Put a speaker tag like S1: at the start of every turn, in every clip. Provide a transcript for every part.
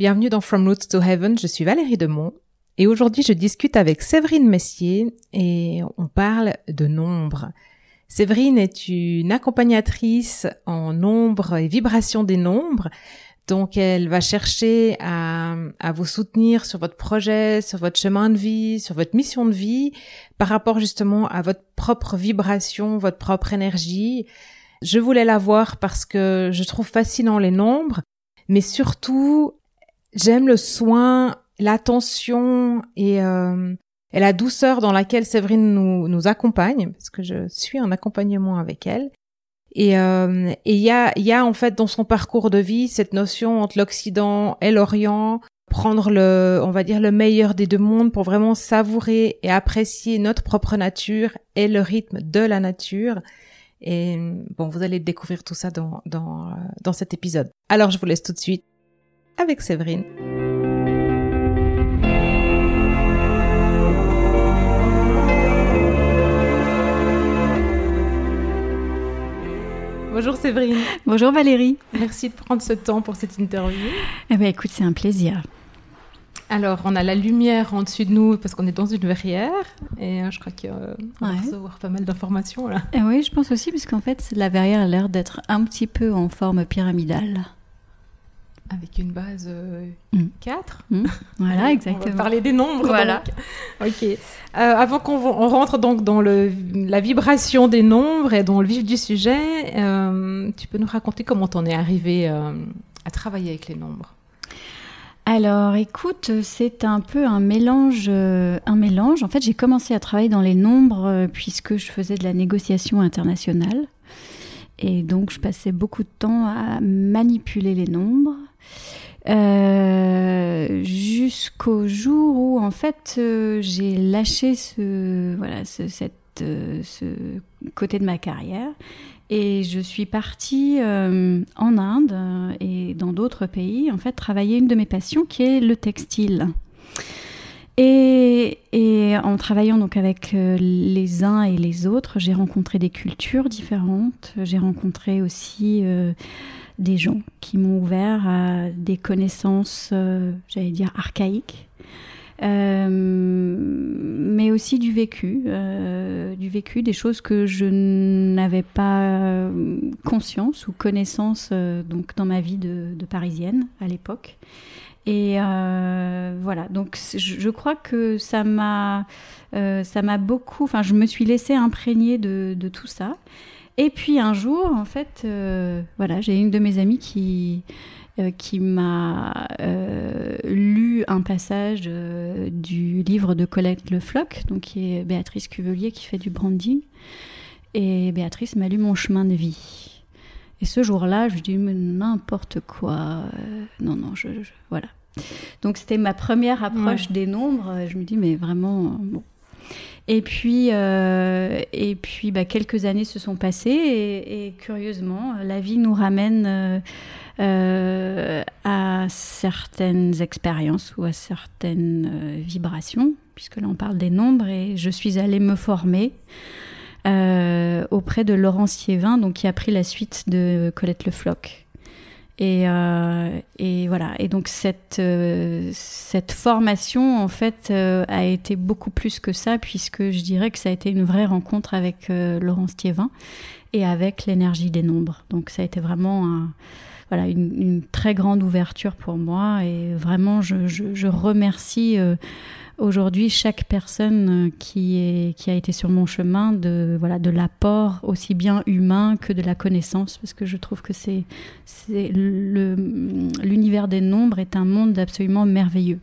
S1: Bienvenue dans From Roots to Heaven, je suis Valérie Demont et aujourd'hui je discute avec Séverine Messier et on parle de nombre. Séverine est une accompagnatrice en nombre et vibration des nombres. Donc, elle va chercher à, à, vous soutenir sur votre projet, sur votre chemin de vie, sur votre mission de vie, par rapport justement à votre propre vibration, votre propre énergie. Je voulais la voir parce que je trouve fascinant les nombres, mais surtout, j'aime le soin, l'attention et euh, et la douceur dans laquelle Séverine nous, nous accompagne, parce que je suis en accompagnement avec elle. Et euh, il y, a, y a en fait dans son parcours de vie cette notion entre l'Occident et l'Orient, prendre le, on va dire, le meilleur des deux mondes pour vraiment savourer et apprécier notre propre nature et le rythme de la nature. Et bon, vous allez découvrir tout ça dans, dans, euh, dans cet épisode. Alors je vous laisse tout de suite avec Séverine. Bonjour Séverine.
S2: Bonjour Valérie.
S1: Merci de prendre ce temps pour cette interview.
S2: Eh bien écoute, c'est un plaisir.
S1: Alors, on a la lumière en dessus de nous parce qu'on est dans une verrière et euh, je crois qu'on euh, va recevoir pas mal d'informations là.
S2: Et eh oui, je pense aussi parce qu'en fait, la verrière a l'air d'être un petit peu en forme pyramidale.
S1: Avec une base 4
S2: euh, mm. mm. Voilà, exactement.
S1: On va parler des nombres.
S2: Voilà.
S1: Ok. Euh, avant qu'on rentre donc dans le, la vibration des nombres et dans le vif du sujet, euh, tu peux nous raconter comment t'en es arrivé à travailler avec les nombres?
S2: Alors, écoute, c'est un peu un mélange, un mélange. En fait, j'ai commencé à travailler dans les nombres puisque je faisais de la négociation internationale. Et donc, je passais beaucoup de temps à manipuler les nombres. Euh, jusqu'au jour où en fait euh, j'ai lâché ce voilà ce, cette, euh, ce côté de ma carrière et je suis partie en Inde et dans d'autres pays en fait travailler une de mes passions qui est le textile. Et, et, en travaillant donc avec les uns et les autres, j'ai rencontré des cultures différentes. J'ai rencontré aussi des gens qui m'ont ouvert à des connaissances, euh, j'allais dire, archaïques. Euh, mais aussi du vécu, euh, du vécu, des choses que je n'avais pas conscience ou connaissance donc dans ma vie de, parisienne à l'époque. Et voilà, donc je, crois que ça m'a, ça m'a beaucoup. Enfin, je me suis laissée imprégner de, de tout ça. Et puis un jour, en fait, euh, voilà, j'ai une de mes amies qui, euh, qui m'a euh, lu un passage du livre de Colette Le Floch, donc qui est Béatrice Cuvelier qui fait du branding. Et Béatrice m'a lu Mon chemin de vie. Et ce jour-là, je dis n'importe quoi. non, non, je, voilà. Donc c'était ma première approche des nombres. Je me dis mais vraiment bon, et puis, euh, et puis bah, quelques années se sont passées et, curieusement, la vie nous ramène euh, euh, à certaines expériences ou à certaines vibrations, puisque là on parle des nombres et je suis allée me former. auprès de Laurence Thiévin, donc qui a pris la suite de Colette Le Floch. Et, euh, et, voilà. Et donc cette euh, cette formation en fait euh, a été beaucoup plus que ça puisque je dirais que ça a été une vraie rencontre avec Laurence Thiévin et avec l'énergie des nombres. Donc ça a été vraiment un, voilà une, une, très grande ouverture pour moi et vraiment je, je, je remercie aujourd'hui chaque personne euh, qui, est, qui a été sur mon chemin de voilà de l'apport aussi bien humain que de la connaissance parce que je trouve que c'est l'univers des nombres est un monde absolument merveilleux.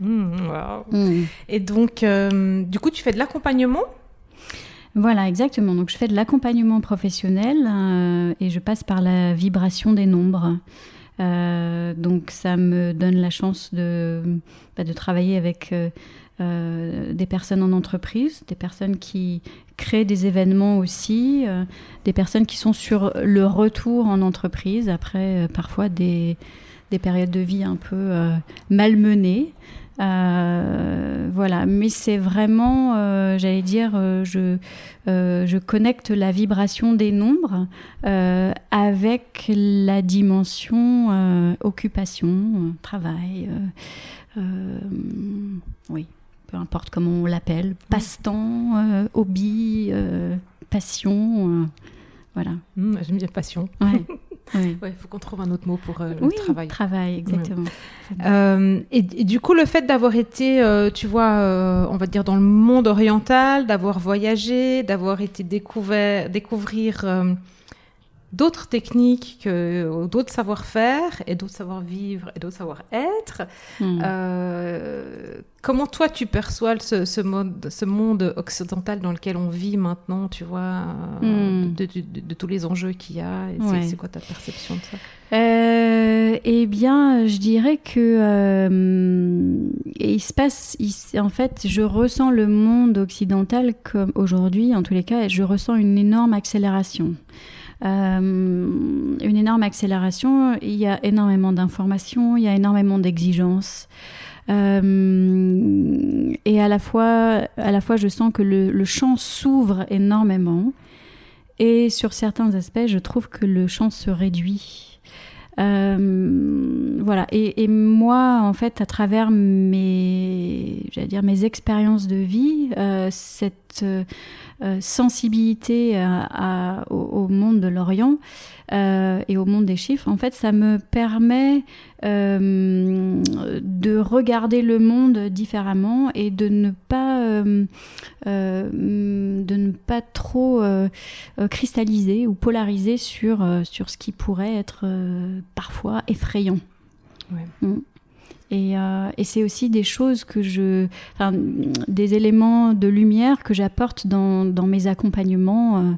S1: Mmh, mmh. Et donc euh, du coup tu fais de l'accompagnement
S2: voilà, exactement. Donc, je fais de l'accompagnement professionnel euh, et je passe par la vibration des nombres. Euh, donc ça me donne la chance de, bah, de travailler avec euh, des personnes en entreprise, des personnes qui créent des événements aussi, des personnes qui sont sur le retour en entreprise après parfois des, des périodes de vie un peu malmenées. Voilà, mais c'est vraiment, j'allais dire, je, je connecte la vibration des nombres avec la dimension occupation, travail. oui peu importe comment on l'appelle, passe-temps, euh, hobby, euh, passion, euh, voilà.
S1: Mmh, j'aime bien passion. Il faut qu'on trouve un autre mot pour le travail.
S2: travail, exactement.
S1: Et, du coup, le fait d'avoir été, tu vois, on va dire dans le monde oriental, d'avoir voyagé, d'avoir été découvert, découvrir d'autres techniques, que, d'autres savoir-faire et d'autres savoir-vivre et d'autres savoir-être. Hmm. Euh, comment toi tu perçois ce, ce, mode, ce monde occidental dans lequel on vit maintenant, tu vois, euh, hmm. de, tous les enjeux qu'il y a C'est quoi ta perception de ça?
S2: Euh, Eh bien, je dirais que il se passe, en fait, je ressens le monde occidental comme aujourd'hui, en tous les cas, je ressens une énorme accélération. Euh, une énorme accélération. Il y a énormément d'informations, il y a énormément d'exigences. Euh, et à la fois, à la fois, je sens que le, le champ s'ouvre énormément. Et sur certains aspects, je trouve que le champ se réduit. Euh, voilà. Et, et, moi, en fait, à travers mes, j'allais dire mes expériences de vie, euh, cette euh, sensibilité à, au, monde de l'Orient euh, et au monde des chiffres, en fait, ça me permet euh, de regarder le monde différemment et de ne pas, de ne pas trop cristalliser ou polariser sur, sur ce qui pourrait être parfois effrayant. Ouais. Mm. Euh, et, c'est aussi des choses que je, enfin, des éléments de lumière que j'apporte dans, dans, mes accompagnements, euh,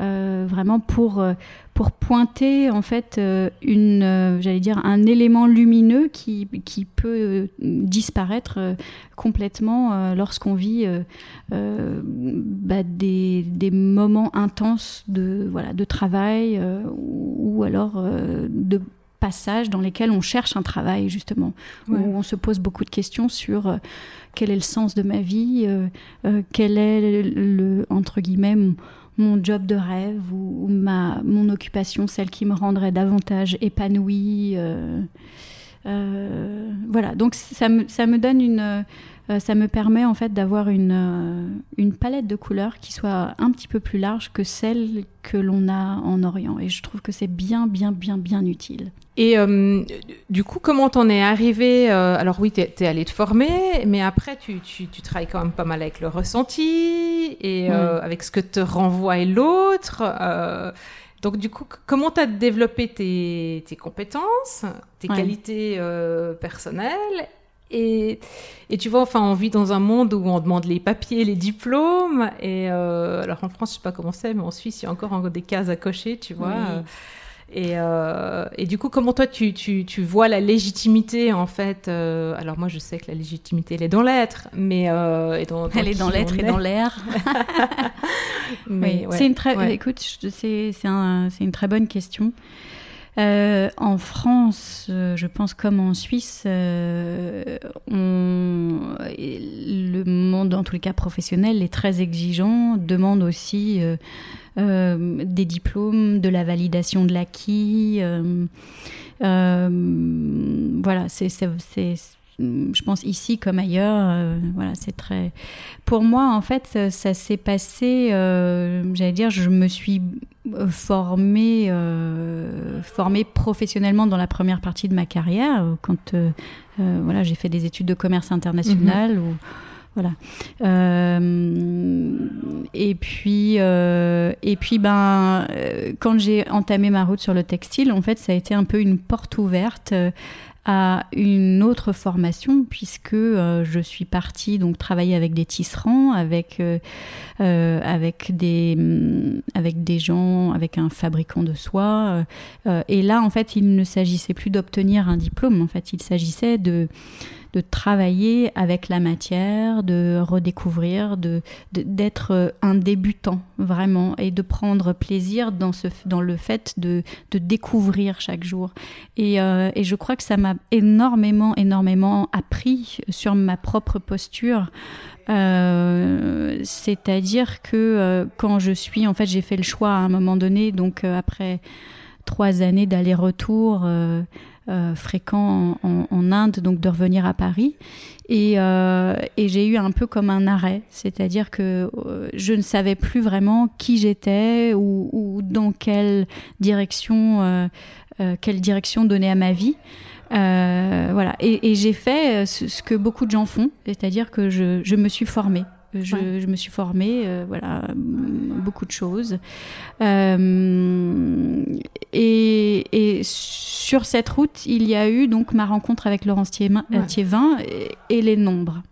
S2: euh vraiment pour pour pointer en fait une, j'allais dire, un élément lumineux qui qui peut disparaître complètement lorsqu'on vit bah, des, des moments intenses de voilà de travail ou alors de passages dans lesquels on cherche un travail, justement, où on se pose beaucoup de questions sur euh, quel est le sens de ma vie, euh, euh, quel est le, entre guillemets, mon, job de rêve ou, ma, mon occupation, celle qui me rendrait davantage épanouie. voilà, donc ça me, ça me donne une euh, ça me permet en fait d'avoir une, euh, une palette de couleurs qui soit un petit peu plus large que celle que l'on a en Orient. Et je trouve que c'est bien, bien, bien, bien utile.
S1: Et euh, du coup, comment t'en es arrivé Alors oui, t'es es allé te former, mais après, tu, tu, tu, travailles quand même pas mal avec le ressenti et avec ce que te renvoie l'autre. donc du coup, comment tu as développé tes, tes compétences, tes qualités personnelles et, et, tu vois, enfin, on vit dans un monde où on demande les papiers, les diplômes. Et euh, alors en France, je sais pas comment c'est, mais en Suisse, il y a encore des cases à cocher, tu vois. Et, euh, et, du coup, comment toi, tu, tu, tu, vois la légitimité, en fait euh, Alors moi, je sais que la légitimité, elle est dans l'être, mais...
S2: Euh, et dans, elle est dans l'être et dans l'air. mais C'est une très... Écoute, c'est un, une très bonne question. En France, je pense comme en Suisse, on, le monde, en tous les cas professionnel, est très exigeant, demande aussi des diplômes, de la validation de l'acquis. voilà, c'est je pense ici comme ailleurs, euh, voilà, c'est très. Pour moi, en fait, ça, s'est passé. Euh, j'allais dire, je me suis euh, formée, formée professionnellement dans la première partie de ma carrière, quand voilà, j'ai fait des études de commerce international. Mhm. Voilà. et puis, et puis, ben, quand j'ai entamé ma route sur le textile, en fait, ça a été un peu une porte ouverte à une autre formation puisque euh, je suis partie donc travailler avec des tisserands, avec euh, euh avec des mm, avec des gens, avec un fabricant de soie. Euh, et là, en fait, il ne s'agissait plus d'obtenir un diplôme. En fait, il s'agissait de de travailler avec la matière, de redécouvrir, de d'être un débutant vraiment et de prendre plaisir dans ce dans le fait de, de découvrir chaque jour. Et, et je crois que ça m'a énormément énormément appris sur ma propre posture. Euh, c'est-à-dire que euh, quand je suis, en fait, j'ai fait le choix à un moment donné, donc euh, après trois années d'aller-retour fréquent en, Inde, donc de revenir à Paris. Et, et j'ai eu un peu comme un arrêt, c'est-à-dire que je ne savais plus vraiment qui j'étais ou, dans quelle direction, quelle direction donner à ma vie. Euh, voilà. Et, j'ai fait euh, ce, que beaucoup de gens font, c'est-à-dire que je, me suis formée. Je, me suis formée, euh, voilà, beaucoup de choses. et, sur cette route, il y a eu donc ma rencontre avec Laurence Thiévin, et, les nombres.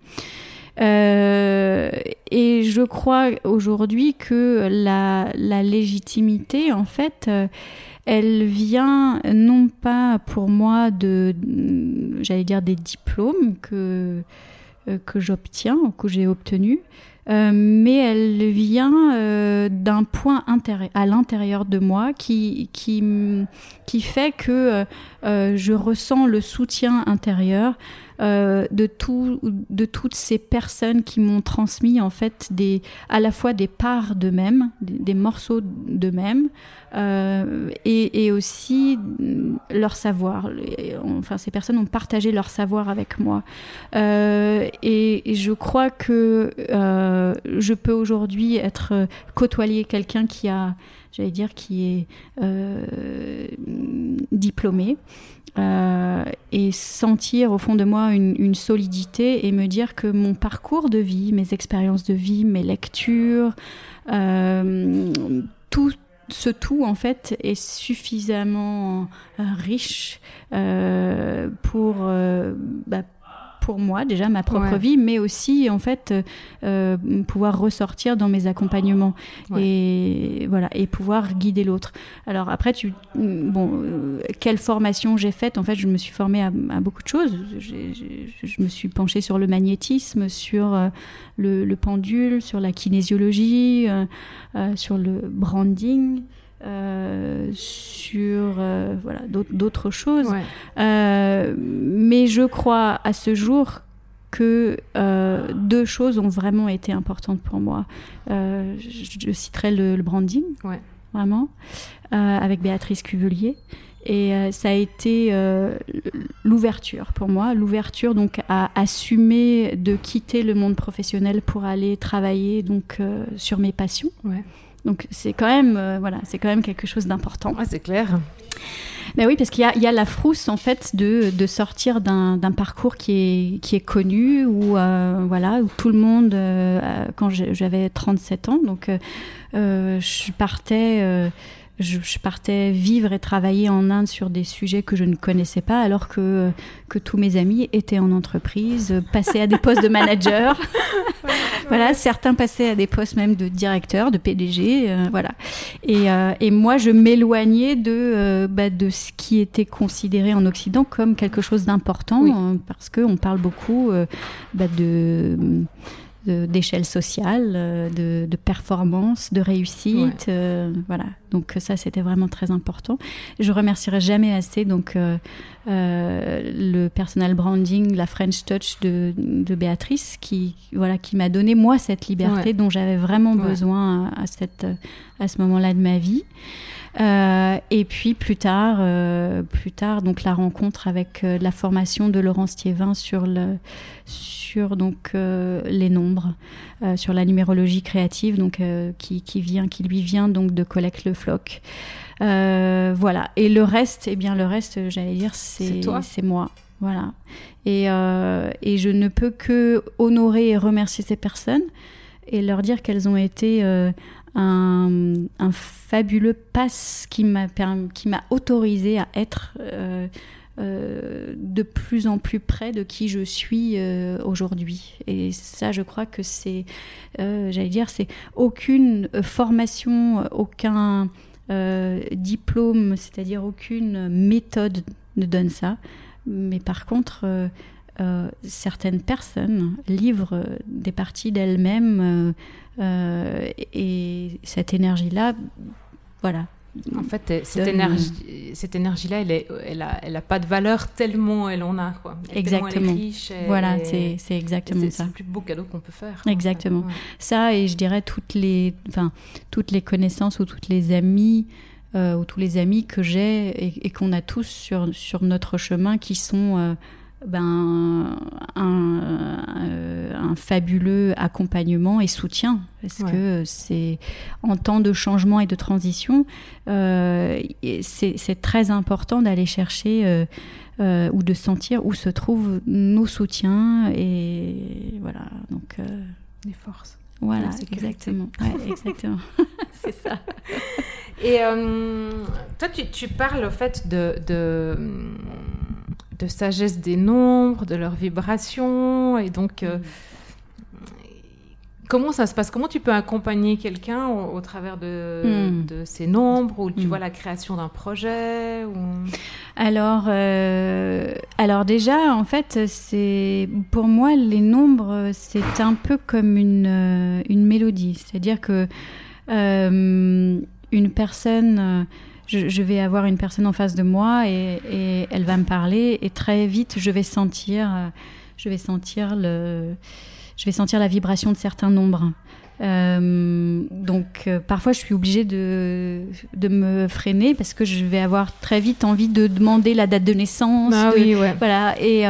S2: et je crois aujourd'hui que la, la, légitimité, en fait, elle vient non pas pour moi de, j'allais dire, des diplômes que, euh, que j'obtiens ou que j'ai obtenus, euh, mais elle vient euh, d'un point à l'intérieur de moi qui fait que je ressens le soutien intérieur de, tout, de toutes ces personnes qui m'ont transmis en fait à la fois des parts d'eux-mêmes, des, morceaux d'eux-mêmes, euh, et, aussi leur savoir. Enfin, ces personnes ont partagé leur savoir avec moi. Euh, et, je crois que euh, je peux aujourd'hui être côtoyer quelqu'un qui a, j'allais dire, qui est diplômé. Et sentir au fond de moi une, une, solidité et me dire que mon parcours de vie, mes expériences de vie, mes lectures, tout, ce tout en fait est suffisamment euh, riche euh, pour euh, bah, pour moi déjà ma propre vie, mais aussi en fait pouvoir ressortir dans mes accompagnements et voilà et pouvoir guider l'autre. Alors après tu bon quelle formation j'ai faite? En fait, je me suis formée à, beaucoup de choses. je me suis penchée sur le magnétisme, sur le, le, pendule, sur la kinésiologie, sur le branding. Euh, sur euh, voilà d'autres choses. Euh, mais je crois à ce jour que deux choses ont vraiment été importantes pour moi. Je, citerai le, branding, vraiment, avec Béatrice Cuvelier. Et ça a été l'ouverture pour moi, l'ouverture donc à assumer de quitter le monde professionnel pour aller travailler donc sur mes passions. Ouais. Donc c'est quand même, euh, voilà, c'est quand même quelque chose d'important.
S1: c'est clair.
S2: Mais oui, parce qu'il y, y, a la frousse en fait de, de sortir d'un parcours qui est, qui est connu où euh, voilà où tout le monde euh, quand j'avais 37 ans donc je partais je, partais vivre et travailler en Inde sur des sujets que je ne connaissais pas, alors que, que tous mes amis étaient en entreprise, passaient à des postes de manager. voilà, certains passaient à des postes même de directeur, de PDG, euh, voilà. Et, euh, et, moi, je m'éloignais de, euh, bah, de ce qui était considéré en Occident comme quelque chose d'important, parce qu'on parle beaucoup bah, de d'échelle sociale, euh, de, de, performance, de réussite. Euh, voilà. Donc ça, c'était vraiment très important. Je remercierai jamais assez donc euh, le personal branding, la French Touch de, de Béatrice, qui voilà, qui m'a donné moi cette liberté dont j'avais vraiment besoin à, cette à ce moment-là de ma vie. Euh, et puis plus tard, euh, plus tard, donc la rencontre avec la formation de Laurence Thiévin sur le sur donc les nombres, sur la numérologie créative, donc qui, qui vient, qui lui vient donc de Collecte le Floc. voilà. Et le reste, eh bien le reste, j'allais dire, c'est c'est moi. Voilà. Et, et je ne peux que honorer et remercier ces personnes et leur dire qu'elles ont été un, fabuleux passe qui m'a qui m'a autorisé à être euh, euh, de plus en plus près de qui je suis euh, aujourd'hui. Et ça, je crois que c'est, j'allais dire, c'est aucune formation, aucun diplôme, c'est-à-dire aucune méthode ne donne ça. Mais par contre, certaines personnes livrent des parties d'elles-mêmes et cette énergie-là, voilà,
S1: en fait, cette énergie, cette énergie-là, elle, est, elle, a, elle a pas de valeur tellement elle en a, quoi.
S2: exactement.
S1: Elle est riche.
S2: voilà, c'est, c'est exactement ça.
S1: C'est le plus beau cadeau qu'on peut faire.
S2: Exactement. Ça et je dirais toutes les, enfin, toutes les connaissances ou toutes les amis euh, ou tous les amis que j'ai et, qu'on a tous sur sur notre chemin qui sont euh, ben, un, un, fabuleux accompagnement et soutien parce que c'est en temps de changement et de transition, euh, c'est très important d'aller chercher euh, euh, ou de sentir où se trouvent nos soutiens et voilà donc
S1: les forces.
S2: Voilà, exactement. exactement. c'est ça.
S1: Et toi, tu, tu, parles au fait de, de de sagesse des nombres, de leurs vibrations. Et donc, euh, comment ça se passe? Comment tu peux accompagner quelqu'un au, travers de, hmm. de, ces nombres ou tu hmm. vois la création d'un projet ou...
S2: Alors, euh, alors déjà, en fait, c'est pour moi les nombres, c'est un peu comme une, euh, une mélodie. C'est-à-dire que une personne je, vais avoir une personne en face de moi et, elle va me parler et très vite je vais sentir, euh, je vais sentir le, je vais sentir la vibration de certains nombres. Euh, donc euh, parfois je suis obligée de, de me freiner parce que je vais avoir très vite envie de demander la date de naissance.
S1: Ah oui, ouais.
S2: Voilà et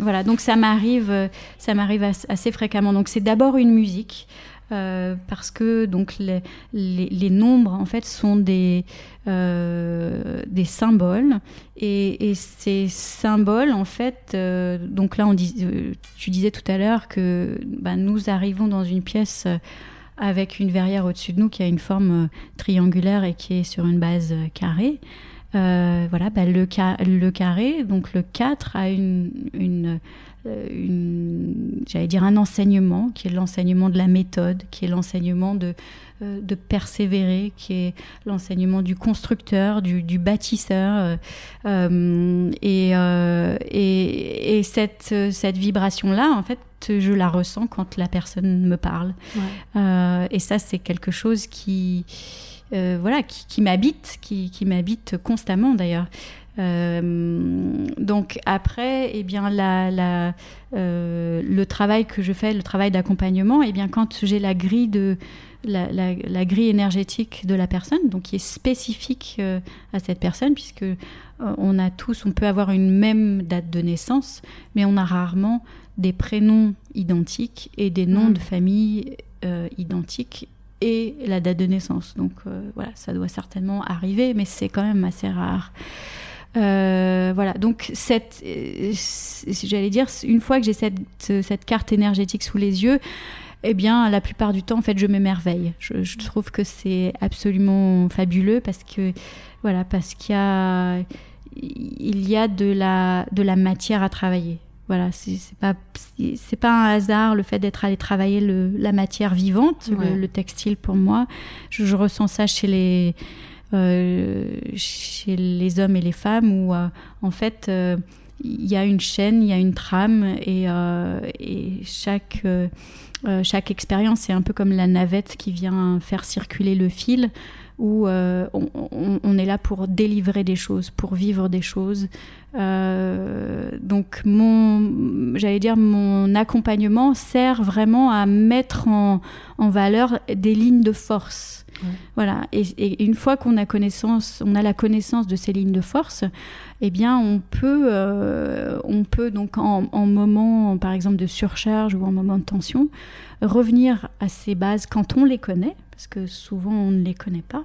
S2: voilà donc ça m'arrive ça m'arrive assez fréquemment. Donc c'est d'abord une musique. Euh, parce que donc les, nombres en fait sont des, euh, des symboles et, ces symboles en fait euh, donc là on dit, tu disais tout à l'heure que bah, nous arrivons dans une pièce avec une verrière au-dessus de nous qui a une forme triangulaire et qui est sur une base carrée. voilà, bah, le, carré, donc le 4 a une, une, j'allais dire un enseignement, qui est l'enseignement de la méthode, qui est l'enseignement de, euh, de persévérer, qui est l'enseignement du constructeur, du, du bâtisseur. Euh, et, et, et, cette, cette vibration-là, en fait, je la ressens quand la personne me parle. et ça, c'est quelque chose qui... voilà, qui, qui m'habite, qui, qui m'habite constamment d'ailleurs. Euh, donc après, eh bien, la, la, euh, le travail que je fais, le travail d'accompagnement, eh bien, quand j'ai la grille de la, la, grille énergétique de la personne, donc qui est spécifique euh, à cette personne, puisque on a tous, on peut avoir une même date de naissance, mais on a rarement des prénoms identiques et des noms mm. de famille identiques et la date de naissance. Donc voilà, ça doit certainement arriver, mais c'est quand même assez rare. Euh, voilà, donc cette, euh, j'allais dire, une fois que j'ai cette, cette carte énergétique sous les yeux, eh bien, la plupart du temps, en fait, je m'émerveille. Je, je trouve que c'est absolument fabuleux parce que, voilà, parce qu'il y a, il y a de la, de la matière à travailler. Voilà, c'est pas, c'est pas un hasard le fait d'être allé travailler le, la matière vivante, le, textile pour moi. Je, je ressens ça chez les, chez les hommes et les femmes où euh, en fait euh, il y a une chaîne, il y a une trame et, et chaque chaque expérience est un peu comme la navette qui vient faire circuler le fil où on, on, est là pour délivrer des choses, pour vivre des choses. Euh, donc mon, j'allais dire, mon accompagnement sert vraiment à mettre en, en valeur des lignes de force. Voilà. Et, une fois qu'on a connaissance, on a la connaissance de ces lignes de force, eh bien, on peut, euh, on peut donc en, moment, par exemple, de surcharge ou en moment de tension, revenir à ces bases quand on les connaît, parce que souvent on ne les connaît pas.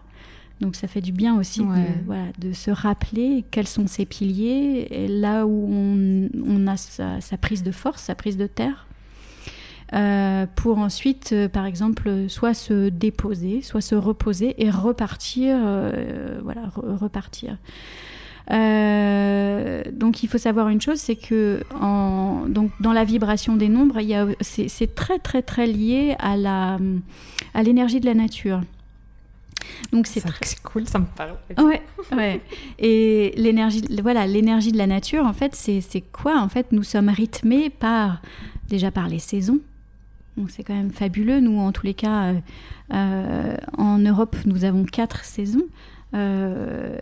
S2: Donc ça fait du bien aussi de, voilà, de se rappeler quels sont ces piliers, et là où on, on a sa, sa, prise de force, sa prise de terre. Euh, pour ensuite, euh, par exemple, soit se déposer, soit se reposer et repartir, euh, voilà, repartir. donc il faut savoir une chose, c'est que en, donc dans la vibration des nombres, c'est, très très très lié à la à l'énergie de la nature.
S1: Donc c'est très... cool, ça me parle.
S2: Ouais, ouais. Et l'énergie, voilà, l'énergie de la nature, en fait, c'est quoi En fait, nous sommes rythmés par déjà par les saisons. Donc c'est quand même fabuleux. Nous, en tous les cas, euh, euh, en Europe, nous avons quatre saisons. Euh,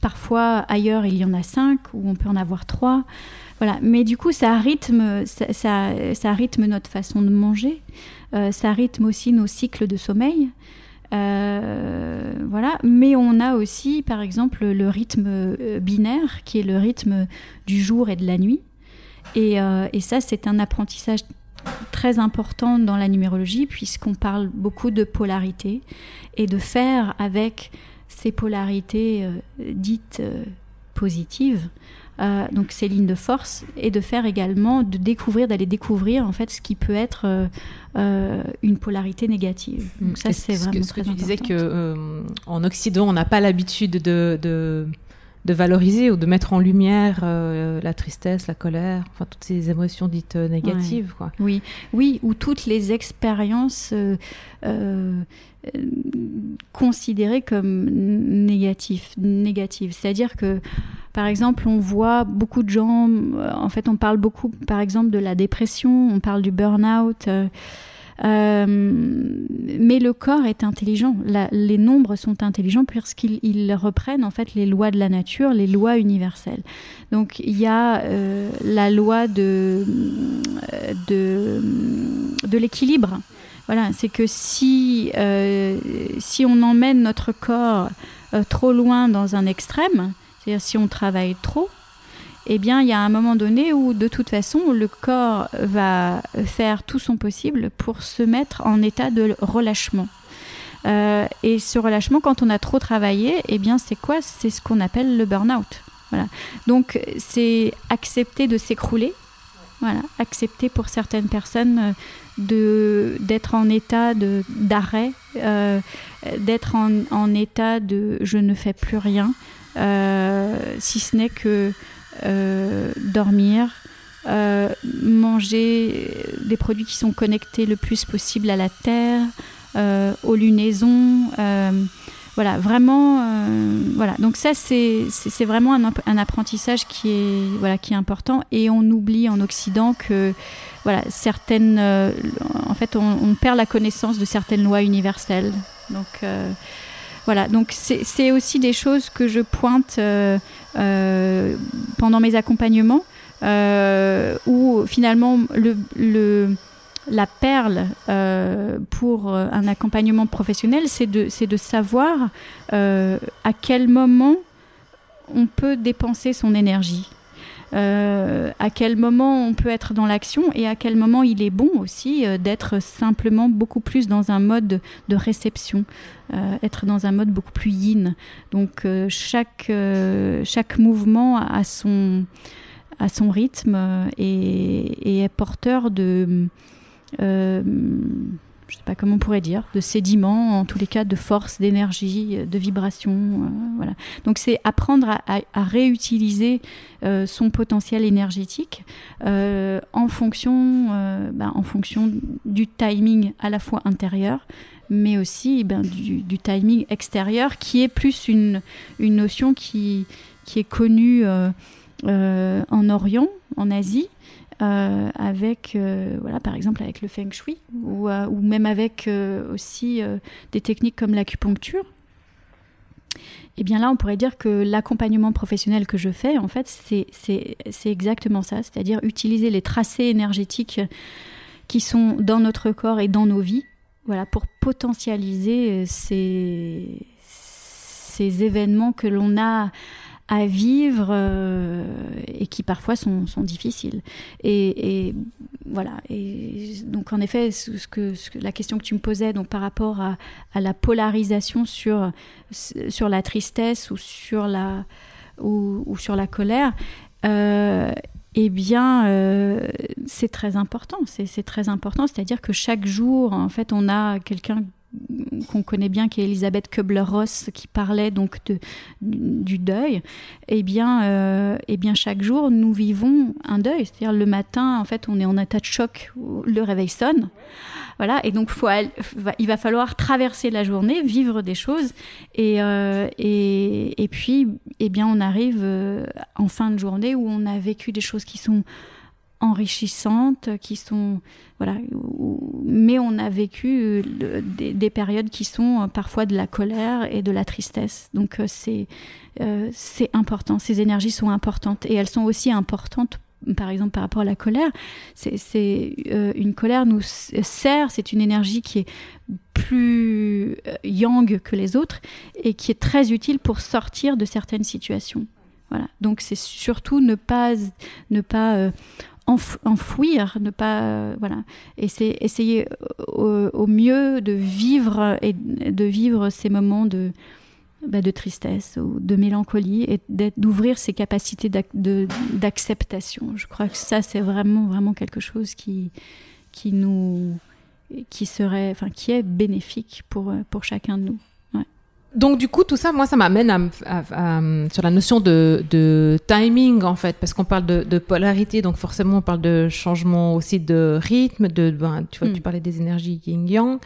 S2: parfois, ailleurs, il y en a cinq, ou on peut en avoir trois. Voilà. Mais du coup, ça rythme, ça, rythme notre façon de manger. ça rythme aussi nos cycles de sommeil. voilà. Mais on a aussi, par exemple, le rythme binaire, qui est le rythme du jour et de la nuit. Et ça, c'est un apprentissage très important dans la numérologie puisqu'on parle beaucoup de polarité et de faire avec ces polarités euh, dites euh, positives, euh, donc ces lignes de force, et de faire également, de découvrir, d'aller découvrir en fait ce qui peut être une polarité négative.
S1: Donc ça, c'est vraiment ce que, tu disais que en Occident, on n'a pas l'habitude de de valoriser ou de mettre en lumière euh, la tristesse, la colère, enfin toutes ces émotions dites euh, négatives. Quoi.
S2: Oui, oui, ou toutes les expériences euh, considérées comme négatives. négatives. C'est-à-dire que, par exemple, on voit beaucoup de gens, en fait, on parle beaucoup, par exemple, de la dépression, on parle du burn-out. Euh, mais le corps est intelligent. les nombres sont intelligents puisqu'ils reprennent en fait les lois de la nature, les lois universelles. Donc il y a euh, la loi de, de, l'équilibre. Voilà, c'est que si, euh, si on emmène notre corps trop loin dans un extrême, c'est-à-dire si on travaille trop, eh bien, il y a un moment donné où, de toute façon, le corps va faire tout son possible pour se mettre en état de relâchement. Euh, et ce relâchement, quand on a trop travaillé, eh bien, c'est quoi? C'est ce qu'on appelle le burn-out. Voilà. Donc, c'est accepter de s'écrouler. Voilà, accepter pour certaines personnes euh, de d'être en état de d'arrêt, euh, d'être en, état de je ne fais plus rien, si ce n'est que dormir, euh, manger des produits qui sont connectés le plus possible à la Terre, euh, aux lunaisons. voilà, vraiment, voilà. Donc ça, c'est vraiment un, apprentissage qui est, voilà, qui est important. Et on oublie en Occident que, voilà, certaines, en fait, on, perd la connaissance de certaines lois universelles. Donc voilà, donc c'est aussi des choses que je pointe euh, euh, pendant mes accompagnements, euh, où finalement le, la perle pour un accompagnement professionnel, c'est de savoir à quel moment on peut dépenser son énergie. Euh, à quel moment on peut être dans l'action et à quel moment il est bon aussi euh, d'être simplement beaucoup plus dans un mode de réception, euh, être dans un mode beaucoup plus yin. Donc chaque, chaque mouvement a son, a son rythme et, et est porteur de je sais pas comment on pourrait dire, de sédiments, en tous les cas de force, d'énergie, de vibration. Euh, voilà. Donc c'est apprendre à, réutiliser euh, son potentiel énergétique euh, en, fonction, ben, en fonction du timing à la fois intérieur, mais aussi ben, du, timing extérieur, qui est plus une, notion qui est connue en Orient, en Asie, euh, avec, euh, voilà, par exemple avec le feng shui ou, euh, même avec aussi des techniques comme l'acupuncture. Et eh bien là, on pourrait dire que l'accompagnement professionnel que je fais, en fait, c'est exactement ça, c'est-à-dire utiliser les tracés énergétiques qui sont dans notre corps et dans nos vies, voilà, pour potentialiser ces, ces événements que l'on a à vivre euh, et qui parfois sont, difficiles. Et, voilà. Et donc en effet, ce que, la question que tu me posais donc par rapport à, la polarisation sur sur la tristesse ou sur la ou sur la colère. Euh, eh bien, euh, c'est très important. C'est très important. C'est-à-dire que chaque jour, en fait, on a quelqu'un qu'on connaît bien, qui est Elisabeth Kubler-Ross, qui parlait donc de, du deuil, eh bien, eh bien, chaque jour, nous vivons un deuil. C'est-à-dire le matin, en fait, on est en état de choc, le réveil sonne. Voilà, et donc faut, il va falloir traverser la journée, vivre des choses, et, et, et, puis, eh bien, on arrive en fin de journée où on a vécu des choses qui sont enrichissantes, qui sont voilà, mais on a vécu euh, des, périodes qui sont euh, parfois de la colère et de la tristesse. Donc euh, c'est c'est important, ces énergies sont importantes et elles sont aussi importantes par exemple par rapport à la colère, c'est une colère nous sert, c'est une énergie qui est plus yang que les autres et qui est très utile pour sortir de certaines situations. Voilà. Donc c'est surtout ne pas ne pas enfouir, ne pas euh, voilà, c'est essayer au, mieux de vivre et de vivre ces moments de bah, de tristesse ou de mélancolie et d'ouvrir ses capacités d'acceptation. Je crois que ça c'est vraiment vraiment quelque chose qui qui nous qui serait enfin qui est bénéfique pour pour chacun de nous.
S1: Donc du coup, tout ça, moi, ça m'amène à, sur la notion de, de, timing en fait, parce qu'on parle de, de, polarité, donc forcément on parle de changement aussi de rythme, de, ben, tu vois, tu mm. parlais des énergies yin-yang.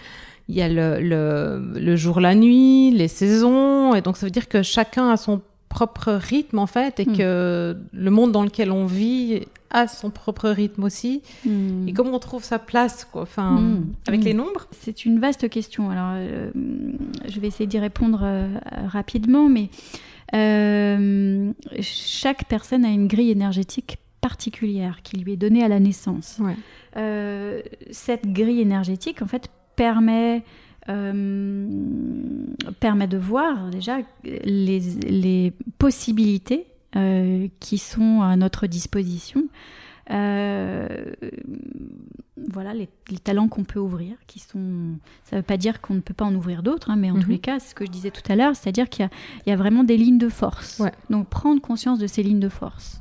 S1: Il y a le, le, le, jour, la nuit, les saisons, et donc ça veut dire que chacun a son propre rythme en fait, et mm. que le monde dans lequel on vit a son propre rythme aussi. Hmm. Et comment on trouve sa place, quoi, enfin, hmm. avec les hmm. nombres?
S2: C'est une vaste question. Alors, euh, je vais essayer d'y répondre euh, rapidement, mais euh, chaque personne a une grille énergétique particulière qui lui est donnée à la naissance. cette grille énergétique, en fait, permet permet de voir déjà les, les possibilités euh, qui sont à notre disposition. Euh, voilà les, talents qu'on peut ouvrir, qui sont. Ça ne veut pas dire qu'on ne peut pas en ouvrir d'autres, hein, mais en tous mhm. les cas, c'est ce que je disais tout à l'heure, c'est-à-dire qu'il y, a vraiment des lignes de force. Donc prendre conscience de ces lignes de force.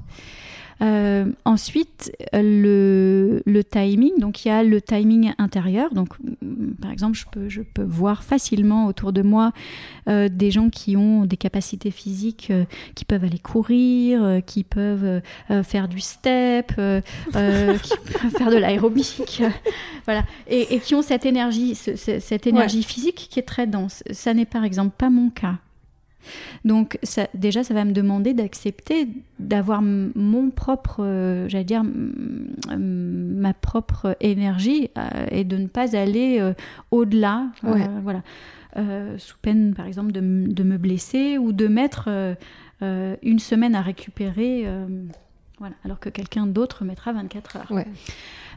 S2: Euh, ensuite, le, le, timing, donc il y a le timing intérieur. Donc, mm, par exemple, je peux, je peux voir facilement autour de moi euh, des gens qui ont des capacités physiques, euh, qui peuvent aller courir, qui peuvent faire du step, qui peuvent faire de l'aérobic, voilà, et, et, qui ont cette énergie, cette énergie physique qui est très dense. Ça n'est par exemple pas mon cas. Donc ça, déjà, ça va me demander d'accepter d'avoir mon propre, euh, j'allais dire, ma propre énergie euh, et de ne pas aller euh, au-delà. voilà. sous peine, par exemple, de, de, me blesser ou de mettre une semaine à récupérer, voilà, alors que quelqu'un d'autre mettra 24 heures. Ouais.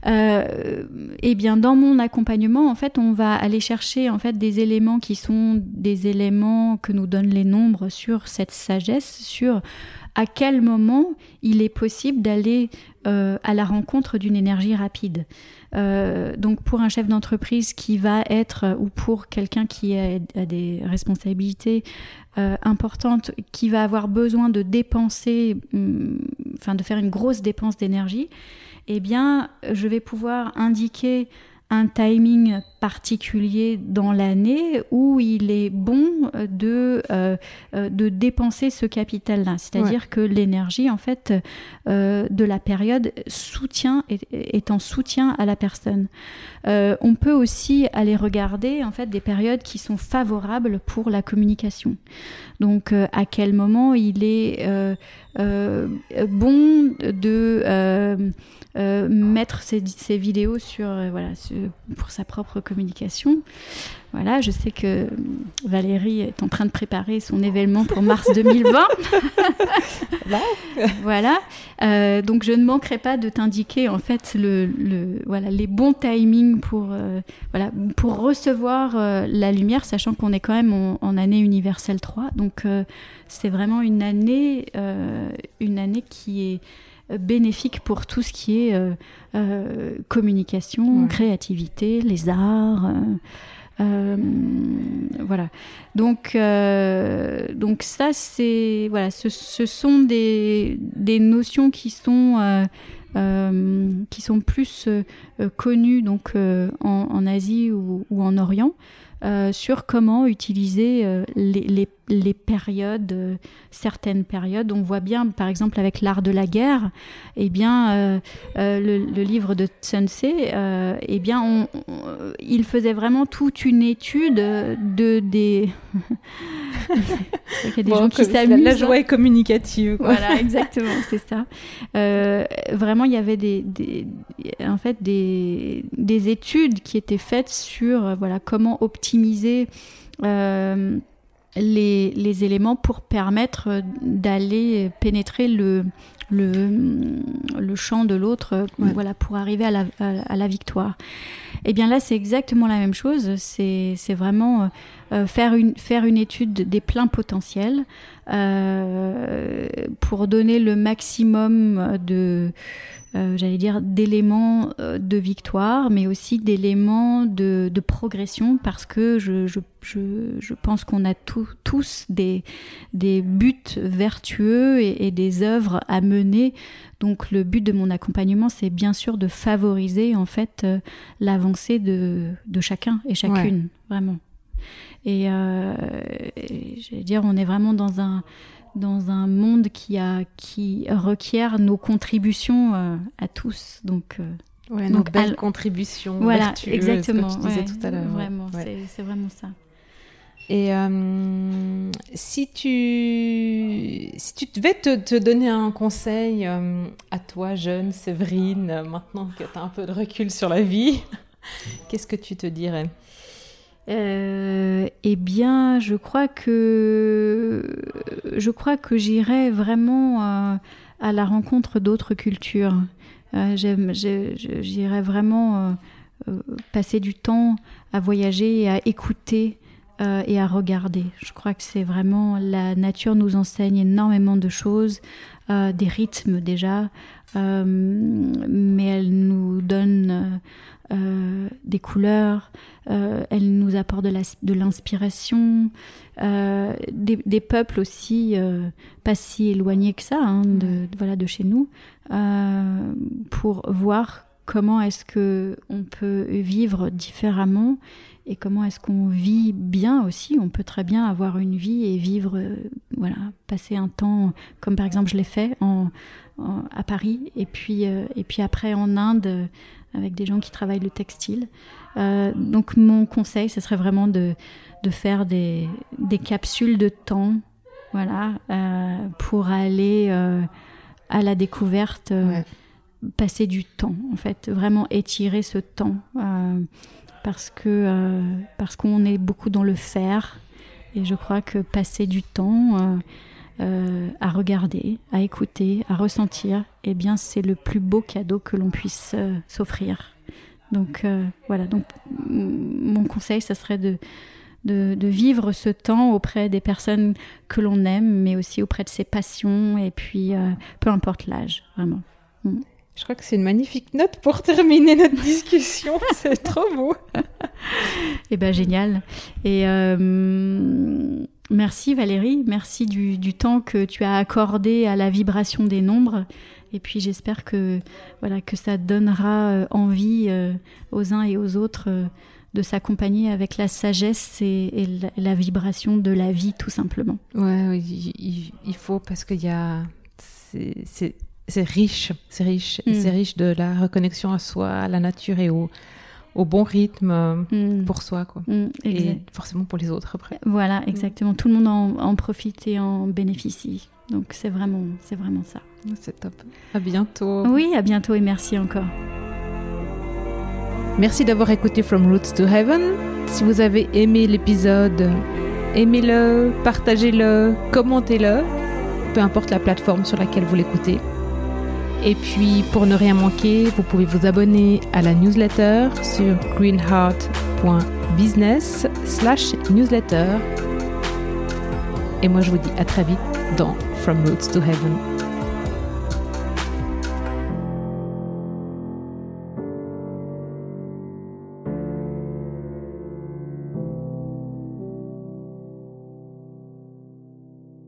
S2: Euh, eh bien, dans mon accompagnement, en fait, on va aller chercher en fait des éléments qui sont des éléments que nous donnent les nombres sur cette sagesse, sur à quel moment il est possible d'aller euh, à la rencontre d'une énergie rapide. Euh, donc pour un chef d'entreprise qui va être, ou pour quelqu'un qui a, des responsabilités importantes, qui va avoir besoin de dépenser, hum, enfin de faire une grosse dépense d'énergie, eh bien, je vais pouvoir indiquer un timing particulier dans l'année où il est bon de, euh, euh, de dépenser ce capital-là. C'est-à-dire que l'énergie, en fait, euh, de la période soutient, est, en soutien à la personne. on peut aussi aller regarder, en fait, des périodes qui sont favorables pour la communication. Donc, à quel moment il est bon de euh, mettre ses, vidéos sur, euh, voilà, pour sa propre communication. Voilà, je sais que Valérie est en train de préparer son événement pour mars 2020. voilà, euh, donc je ne manquerai pas de t'indiquer en fait le, le, voilà, les bons timings pour, voilà, pour recevoir la lumière, sachant qu'on est quand même en, en année universelle 3. Donc c'est vraiment une année, une année qui est bénéfique pour tout ce qui est euh, euh, communication, créativité, les arts. Euh, voilà. Donc, donc ça, c'est voilà, ce, sont des, des, notions qui sont qui sont plus connues donc en, Asie ou, en Orient. Euh, sur comment utiliser euh, les, les, périodes, euh, certaines périodes. On voit bien, par exemple, avec l'art de la guerre, eh bien, le, livre de Tse, eh bien, on, il faisait vraiment toute une étude de des.
S1: il y a des gens qui s'amusent. La, joie est communicative.
S2: Voilà, exactement, c'est ça. vraiment, il y avait des, des, en fait des, des études qui étaient faites sur voilà comment optimiser optimiser euh, les, les, éléments pour permettre d'aller pénétrer le, le, le champ de l'autre voilà, pour arriver à la, à, la victoire. Et eh bien là, c'est exactement la même chose. C'est vraiment euh, faire, une, faire une étude des pleins potentiels euh, pour donner le maximum de euh, j'allais dire, d'éléments de victoire, mais aussi d'éléments de, de, progression, parce que je, je, je, je pense qu'on a tous des, des buts vertueux et, et, des œuvres à mener. Donc le but de mon accompagnement, c'est bien sûr de favoriser en fait euh, l'avancée de, de chacun et chacune, vraiment. Et, euh, et j'allais dire, on est vraiment dans un dans un monde qui, a, qui requiert nos contributions euh, à tous. Donc,
S1: euh, ouais, nos donc, belles contributions.
S2: Voilà, exactement. Ce que disais tout à l'heure. Vraiment, c'est vraiment ça.
S1: Et euh, si, tu, si tu devais te, te donner un conseil à toi, jeune Séverine, maintenant que tu as un peu de recul sur la vie, qu'est-ce que tu te dirais?
S2: Euh, eh bien, je crois que je crois que j'irai vraiment euh, à la rencontre d'autres cultures. Euh, j'irai vraiment passer du temps à voyager et à écouter et à regarder. Je crois que c'est vraiment la nature nous enseigne énormément de choses, des rythmes déjà, mais elle nous donne euh, des couleurs, euh, elle nous apporte de l'inspiration, euh, des, peuples aussi pas si éloignés que ça hein, de, voilà, de chez nous, pour voir comment est-ce que on peut vivre différemment et comment est-ce qu'on vit bien aussi. On peut très bien avoir une vie et vivre, voilà, passer un temps, comme par exemple je l'ai fait en, à Paris et puis, et puis après en Inde avec des gens qui travaillent le textile. Euh, donc mon conseil, ce serait vraiment de, de faire des, des, capsules de temps, voilà, euh, pour aller euh, à la découverte, passer du temps, en fait, vraiment étirer ce temps, parce que parce qu'on est beaucoup dans le faire, et je crois que passer du temps euh, à regarder, à écouter, à ressentir, eh bien c'est le plus beau cadeau que l'on puisse euh, s'offrir. Donc euh, voilà, donc mon conseil, ce serait de, de, vivre ce temps auprès des personnes que l'on aime, mais aussi auprès de ses passions, et puis peu importe l'âge, vraiment.
S1: Mm. Je crois que c'est une magnifique note pour terminer notre discussion. c'est trop beau.
S2: eh ben génial. Et Merci Valérie, merci du, temps que tu as accordé à la vibration des nombres. Et puis j'espère que voilà que ça donnera euh, envie euh, aux uns et aux autres euh, de s'accompagner avec la sagesse et, la, vibration de la vie tout simplement.
S1: Ouais, oui, il, faut parce qu'il y a c'est riche, c'est riche, mm. c'est riche de la reconnexion à soi, à la nature et au au bon rythme euh, mm. pour soi quoi. Mm, et forcément pour les autres après.
S2: Voilà, exactement. Tout le monde en, en profite et en bénéficie. Donc c'est vraiment, c'est vraiment ça.
S1: C'est top. À bientôt.
S2: Oui, à bientôt et merci encore.
S1: Merci d'avoir écouté From Roots to Heaven. Si vous avez aimé l'épisode, aimez-le, partagez-le, commentez-le, peu importe la plateforme sur laquelle vous l'écoutez. Et puis, pour ne rien manquer, vous pouvez vous abonner à la newsletter sur greenheart.business slash newsletter. Et moi, je vous dis à très vite dans From Roots to Heaven.